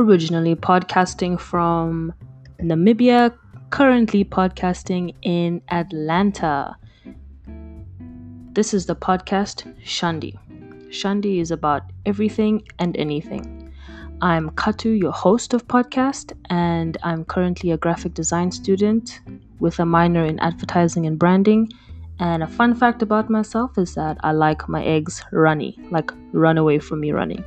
originally podcasting from Namibia, currently podcasting in Atlanta. This is the podcast Shandi. Shandi is about everything and anything. I'm Katu, your host of podcast, and I'm currently a graphic design student with a minor in advertising and branding. And a fun fact about myself is that I like my eggs runny, like run away from me runny.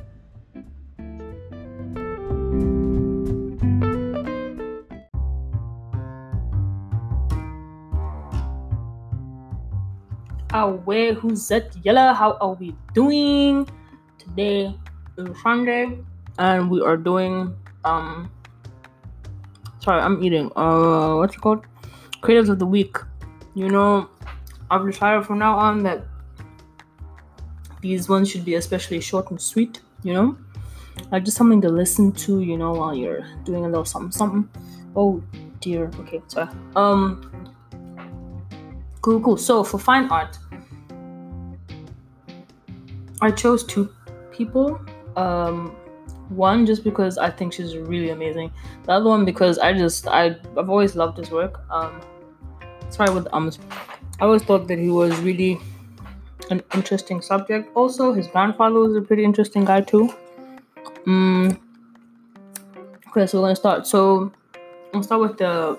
Away, who's that yellow? How are we doing? Today is Sunday, and we are doing um. Sorry, I'm eating. Uh, what's it called? Creatives of the week. You know, I've decided from now on that these ones should be especially short and sweet. You know, like just something to listen to. You know, while you're doing a little something, something. Oh dear. Okay, sorry. Um. Cool, cool. So for fine art, I chose two people. Um, one just because I think she's really amazing. The other one because I just I I've always loved his work. Um, sorry with ums. I always thought that he was really an interesting subject. Also, his grandfather was a pretty interesting guy too. Um, okay, so we're gonna start. So I'll start with the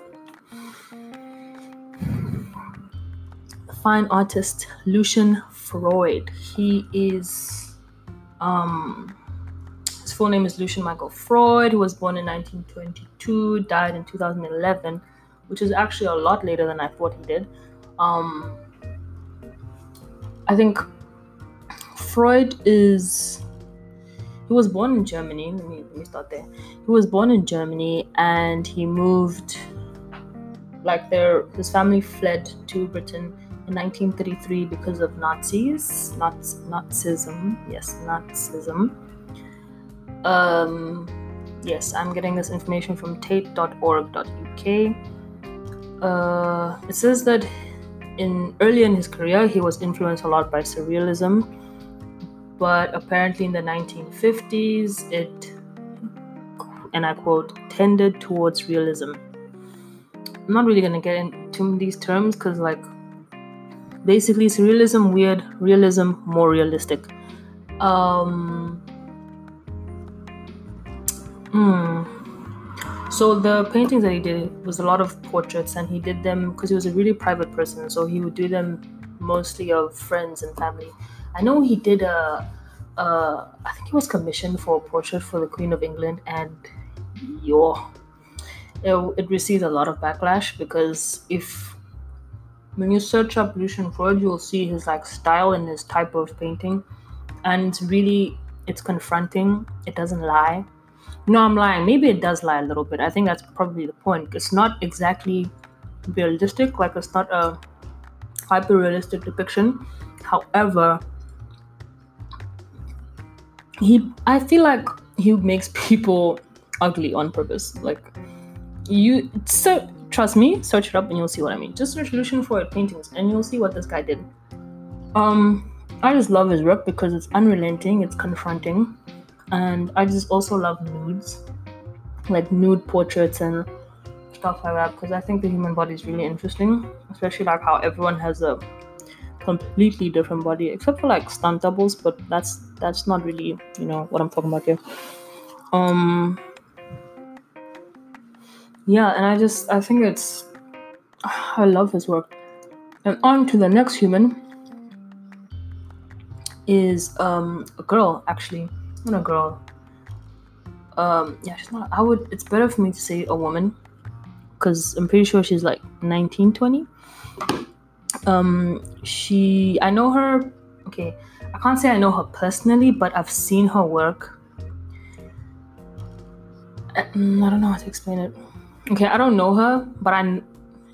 fine artist Lucian Freud. He is, um, his full name is Lucian Michael Freud. He was born in 1922, died in 2011, which is actually a lot later than I thought he did. Um, I think Freud is. He was born in Germany. Let me let me start there. He was born in Germany and he moved. Like their his family fled to Britain in 1933 because of Nazis, not Nazism. Yes, Nazism. Um, yes, I'm getting this information from tate.org.uk. Uh, it says that in early in his career he was influenced a lot by surrealism, but apparently in the 1950s it, and I quote, tended towards realism. I'm not really gonna get into these terms because like basically surrealism weird realism more realistic. Um hmm. so the paintings that he did was a lot of portraits and he did them because he was a really private person so he would do them mostly of friends and family. I know he did a uh, I think he was commissioned for a portrait for the Queen of England, and yo, it, it received a lot of backlash because if when you search up Lucian Freud, you'll see his like style and his type of painting, and it's really it's confronting. It doesn't lie. No, I'm lying. Maybe it does lie a little bit. I think that's probably the point. It's not exactly realistic. Like it's not a hyper realistic depiction. However, he I feel like he makes people ugly on purpose. Like you so Trust me, search it up and you'll see what I mean. Just search Lucian Freud paintings and you'll see what this guy did. Um, I just love his work because it's unrelenting, it's confronting, and I just also love nudes, like nude portraits and stuff like that. Because I think the human body is really interesting, especially like how everyone has a completely different body, except for like stunt doubles, but that's that's not really you know what I'm talking about here. Um, yeah and i just i think it's i love his work. And on to the next human is um a girl actually. Not a girl. Um yeah she's not i would it's better for me to say a woman because i'm pretty sure she's like 19 20 um she i know her okay i can't say i know her personally but i've seen her work. Mm, i don't know how to explain it Okay, I don't know her, but I,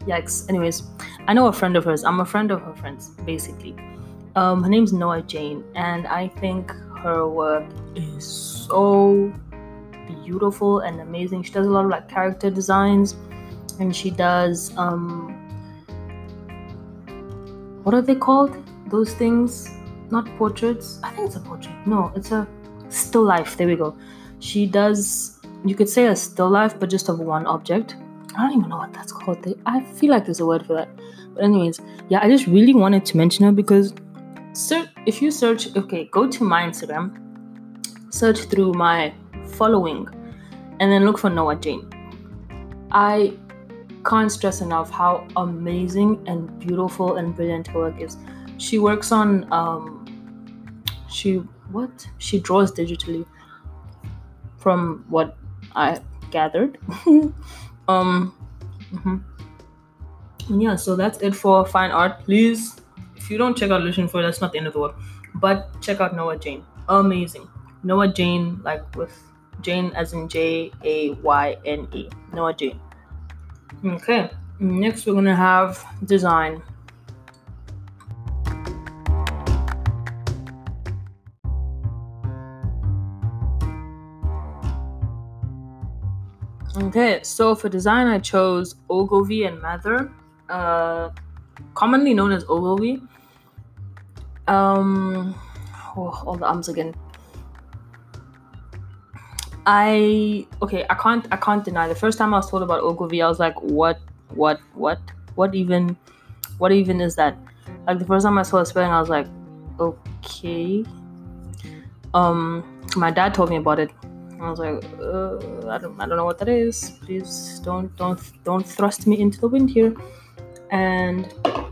yikes. Anyways, I know a friend of hers. I'm a friend of her friends, basically. Um, her name's Noah Jayne, and I think her work is so beautiful and amazing. She does a lot of like character designs, and she does um, what are they called? Those things? Not portraits. I think it's a portrait. No, it's a still life. There we go. She does you could say a still life, but just of one object. I don't even know what that's called. I feel like there's a word for that. But anyways, yeah, I just really wanted to mention her because sir, if you search, okay, go to my Instagram, search through my following, and then look for Noah Jayne. I can't stress enough how amazing and beautiful and brilliant her work is. She works on um she what? She draws digitally from what I gathered. um mm-hmm. yeah, so that's it for fine art. Please, if you don't check out Lucian Freud that's not the end of the world. But check out Noah Jayne. Amazing. Noah Jayne, like with Jane as in J A Y N E. Noah Jane. Okay, next we're gonna have design. Okay, so for design, I chose Ogilvy and Mather, uh, commonly known as Ogilvy. Um, oh, all the arms again. I okay, I can't I can't deny the first time I was told about Ogilvy, I was like, what, what, what, what even, what even is that? Like the first time I saw the spelling, I was like, okay. Um, my dad told me about it. I was like, uh, I don't, I don't know what that is. Please don't, don't, don't thrust me into the wind here. And I'll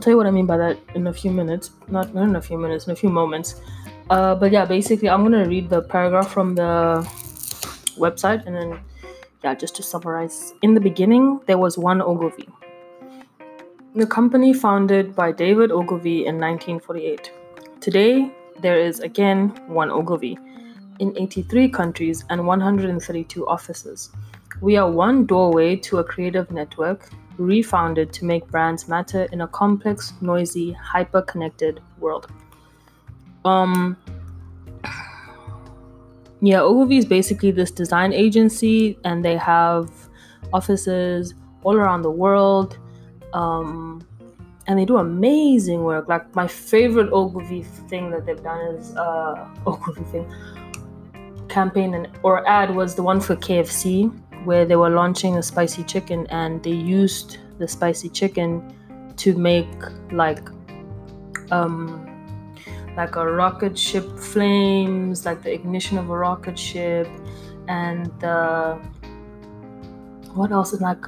tell you what I mean by that in a few minutes. Not, not in a few minutes, in a few moments. Uh, but yeah, basically, I'm gonna read the paragraph from the website and then, yeah, just to summarize. In the beginning, there was one Ogilvy. The company founded by David Ogilvy in 1948. Today, there is again one Ogilvy in 83 countries and 132 offices. We are one doorway to a creative network refounded to make brands matter in a complex, noisy, hyper connected world. Um, yeah, Ogilvy is basically this design agency, and they have offices all around the world. Um, and they do amazing work. Like my favorite Ogilvy thing that they've done is uh, Ogilvy thing campaign and or ad was the one for KFC where they were launching a spicy chicken and they used the spicy chicken to make like um like a rocket ship flames, like the ignition of a rocket ship, and the what else is like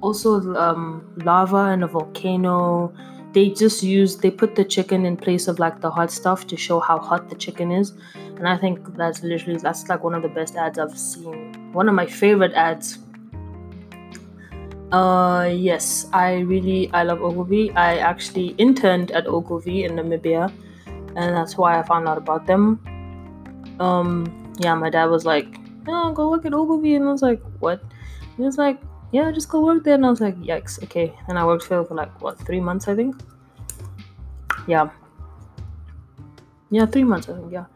also um, lava and a volcano. They just use they put the chicken in place of like the hot stuff to show how hot the chicken is, and I think that's literally that's like one of the best ads I've seen. One of my favorite ads. Uh yes, I really I love Ogilvy. I actually interned at Ogilvy in Namibia and that's why I found out about them. Um, yeah, my dad was like, "No, go work at Ogilvy," and I was like, "What?" He was like, "Yeah, just go work there," and I was like, "Yikes, okay." And I worked for for like what three months, I think. Yeah, yeah, three months, I think. Yeah,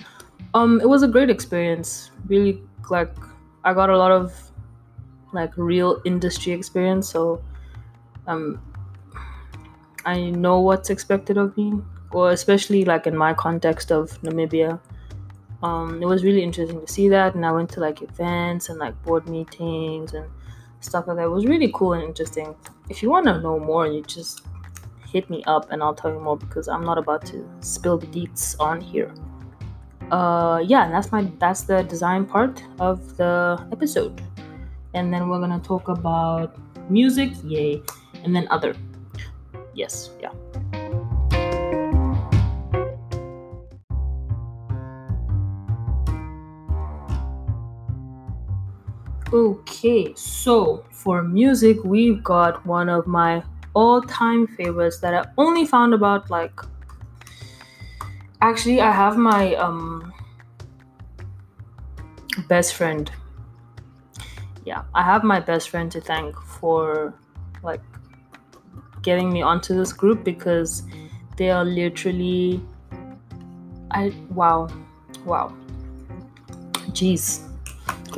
um, it was a great experience. Really, like, I got a lot of like real industry experience, so um, I know what's expected of me or especially like in my context of Namibia. Um, it was really interesting to see that, and I went to like events and like board meetings and stuff like that. It was really cool and interesting. If you want to know more, you just hit me up and I'll tell you more because I'm not about to spill the deets on here. Uh, yeah, that's my that's the design part of the episode, and then we're gonna talk about music, yay, and then other. Yes, yeah. Okay, so for music, we've got one of my all time favorites that I only found about like. Actually, I have my um best friend. Yeah, I have my best friend to thank for like getting me onto this group because they are literally I wow. Wow. Jeez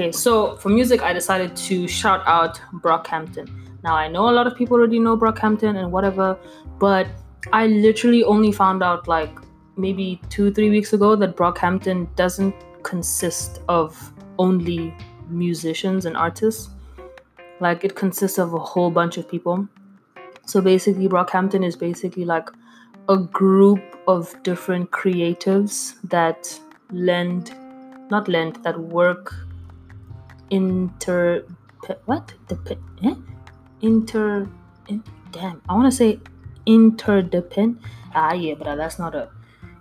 Okay, so for music, I decided to shout out Brockhampton. Now, I know a lot of people already know Brockhampton and whatever, but I literally only found out like maybe two, three weeks ago that Brockhampton doesn't consist of only musicians and artists. Like it consists of a whole bunch of people. So basically, Brockhampton is basically like a group of different creatives that lend, not lend, that work inter. What? The eh? Inter. In, damn, I want to say interdependent. Ah, yeah, but that's not a.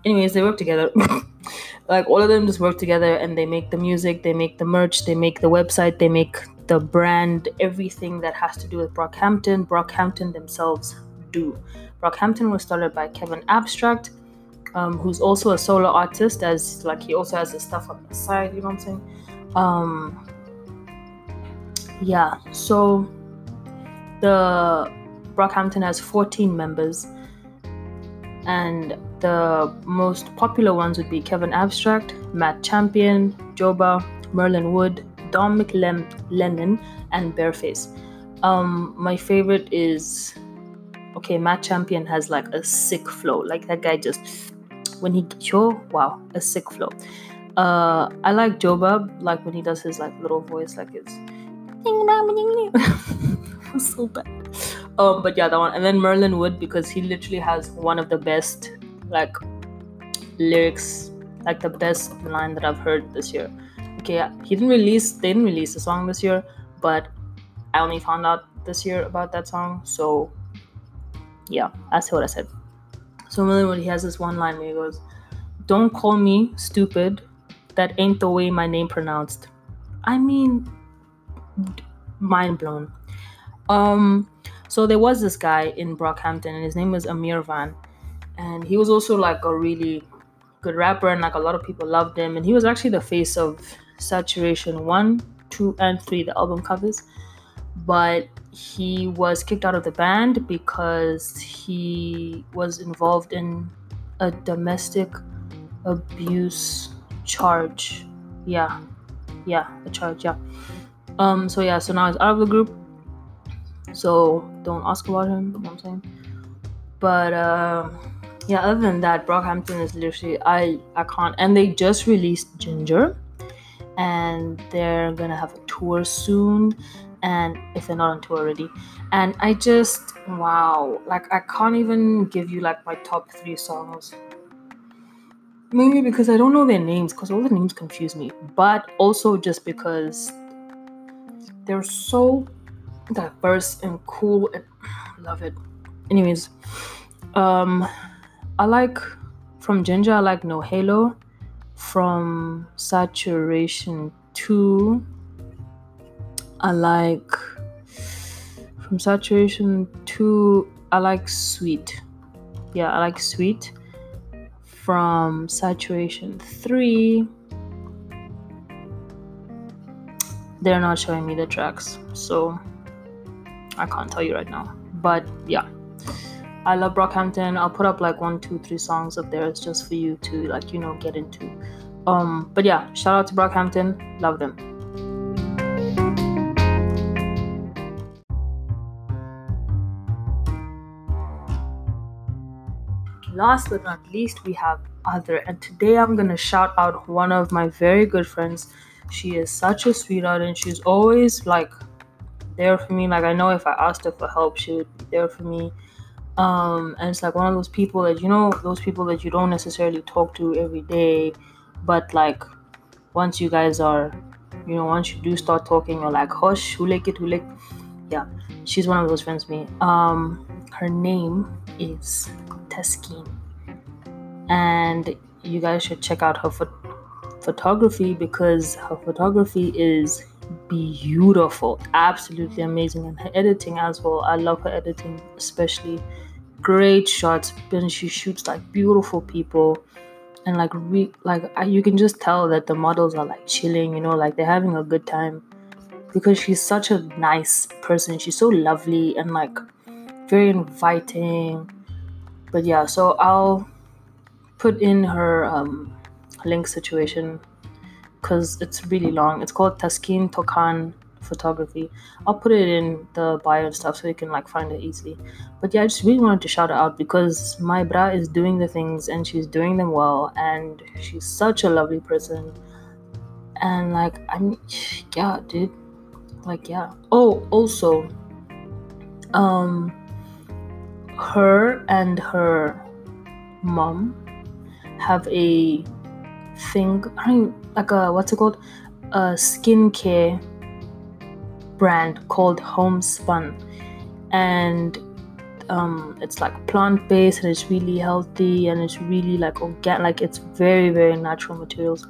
Anyways, they work together. like all of them just work together and they make the music, they make the merch, they make the website, they make the brand, everything that has to do with Brockhampton. Brockhampton themselves do. Brockhampton was started by Kevin Abstract, um, who's also a solo artist, as like he also has his stuff on the side. You know what I'm saying? Um, yeah. So the Brockhampton has 14 members, and the most popular ones would be Kevin Abstract, Matt Champion, Joba, Merlin Wood, Dom McLennan, and Bearface. Um, my favorite is okay, Matt Champion has like a sick flow. Like that guy just when he show wow, a sick flow. Uh, I like Joba like when he does his like little voice, like it's so bad. Um, but yeah, that one. And then Merlin Wood because he literally has one of the best like lyrics, like the best line that I've heard this year. Okay, he didn't release, they didn't release the song this year, but I only found out this year about that song. So yeah, that's what I said. So Merlin Wood, he has this one line where he goes, "Don't call me stupid. That ain't the way my name pronounced." I mean, mind blown. Um, so there was this guy in Brockhampton, and his name was Ameer Vann, and he was also like a really good rapper, and like a lot of people loved him. And he was actually the face of Saturation One, Two, and Three, the album covers. But he was kicked out of the band because he was involved in a domestic abuse charge. Yeah, yeah, a charge. Yeah. Um. So yeah. So now he's out of the group so don't ask about him. You know what I'm saying? But uh, yeah, other than that, Brockhampton is literally I I can't. And they just released Ginger, and they're gonna have a tour soon. And if they're not on tour already, and I just wow, like I can't even give you like my top three songs mainly because I don't know their names because all the names confuse me, but also just because they're so diverse and cool and love it. Anyways um i like from ginger i like no halo. From saturation 2 i like from saturation 2 i like sweet. Yeah i like sweet. From saturation 3 they're not showing me the tracks so I can't tell you right now. But yeah. I love Brockhampton. I'll put up like one, two, three songs of theirs just for you to like, you know, get into. Um, but yeah, shout out to Brockhampton. Love them. Last but not least, we have Other. And today I'm gonna shout out one of my very good friends. She is such a sweetheart and she's always like there for me. Like I know if I asked her for help, she would be there for me. Um, and it's like one of those people that you know, those people that you don't necessarily talk to every day, but like once you guys are, you know, once you do start talking, you're like, hush, who like it, who like, yeah. She's one of those friends me. Um, her name is Taskin, and you guys should check out her photography because her photography is beautiful, absolutely amazing, and her editing as well. I love her editing, especially great shots. When she shoots like beautiful people, and like re- like you can just tell that the models are like chilling, you know, like they're having a good time because she's such a nice person. She's so lovely and like very inviting. But yeah, so I'll put in her um, link situation because it's really long. It's called Taskin Tokan Photography. I'll put it in the bio and stuff so you can like find it easily. But yeah, I just really wanted to shout out because my bra is doing the things and she's doing them well and she's such a lovely person. and like I'm yeah, dude. Like yeah. Oh, also, um, her and her mom have a thing. I mean, like a what's it called? A skincare brand called Homespun, and um, it's like plant based and it's really healthy and it's really like organic. Like it's very very natural materials.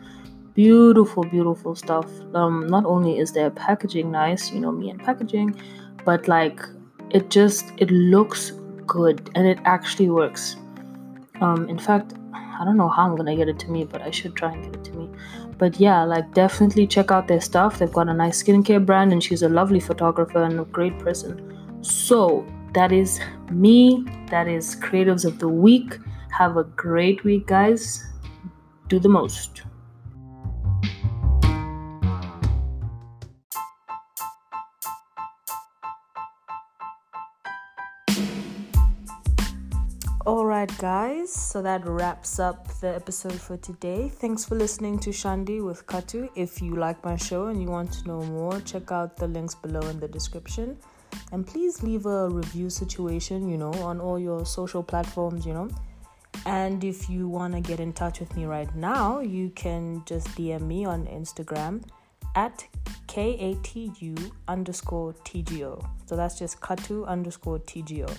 Beautiful, beautiful stuff. Um, not only is their packaging nice, you know me and packaging, but like it just it looks good and it actually works. Um, in fact, I don't know how I'm gonna get it to me, but I should try and get it to me. But yeah, like definitely check out their stuff. They've got a nice skincare brand, and she's a lovely photographer and a great person. So that is me. That is Creatives of the Week. Have a great week, guys. Do the most. Alright, guys, so that wraps up the episode for today. Thanks for listening to Shandi with Katu. If you like my show and you want to know more, check out the links below in the description. And please leave a review situation, you know, on all your social platforms, you know. And if you want to get in touch with me right now, you can just DM me on Instagram at KATU underscore TGO. So that's just Katu underscore TGO.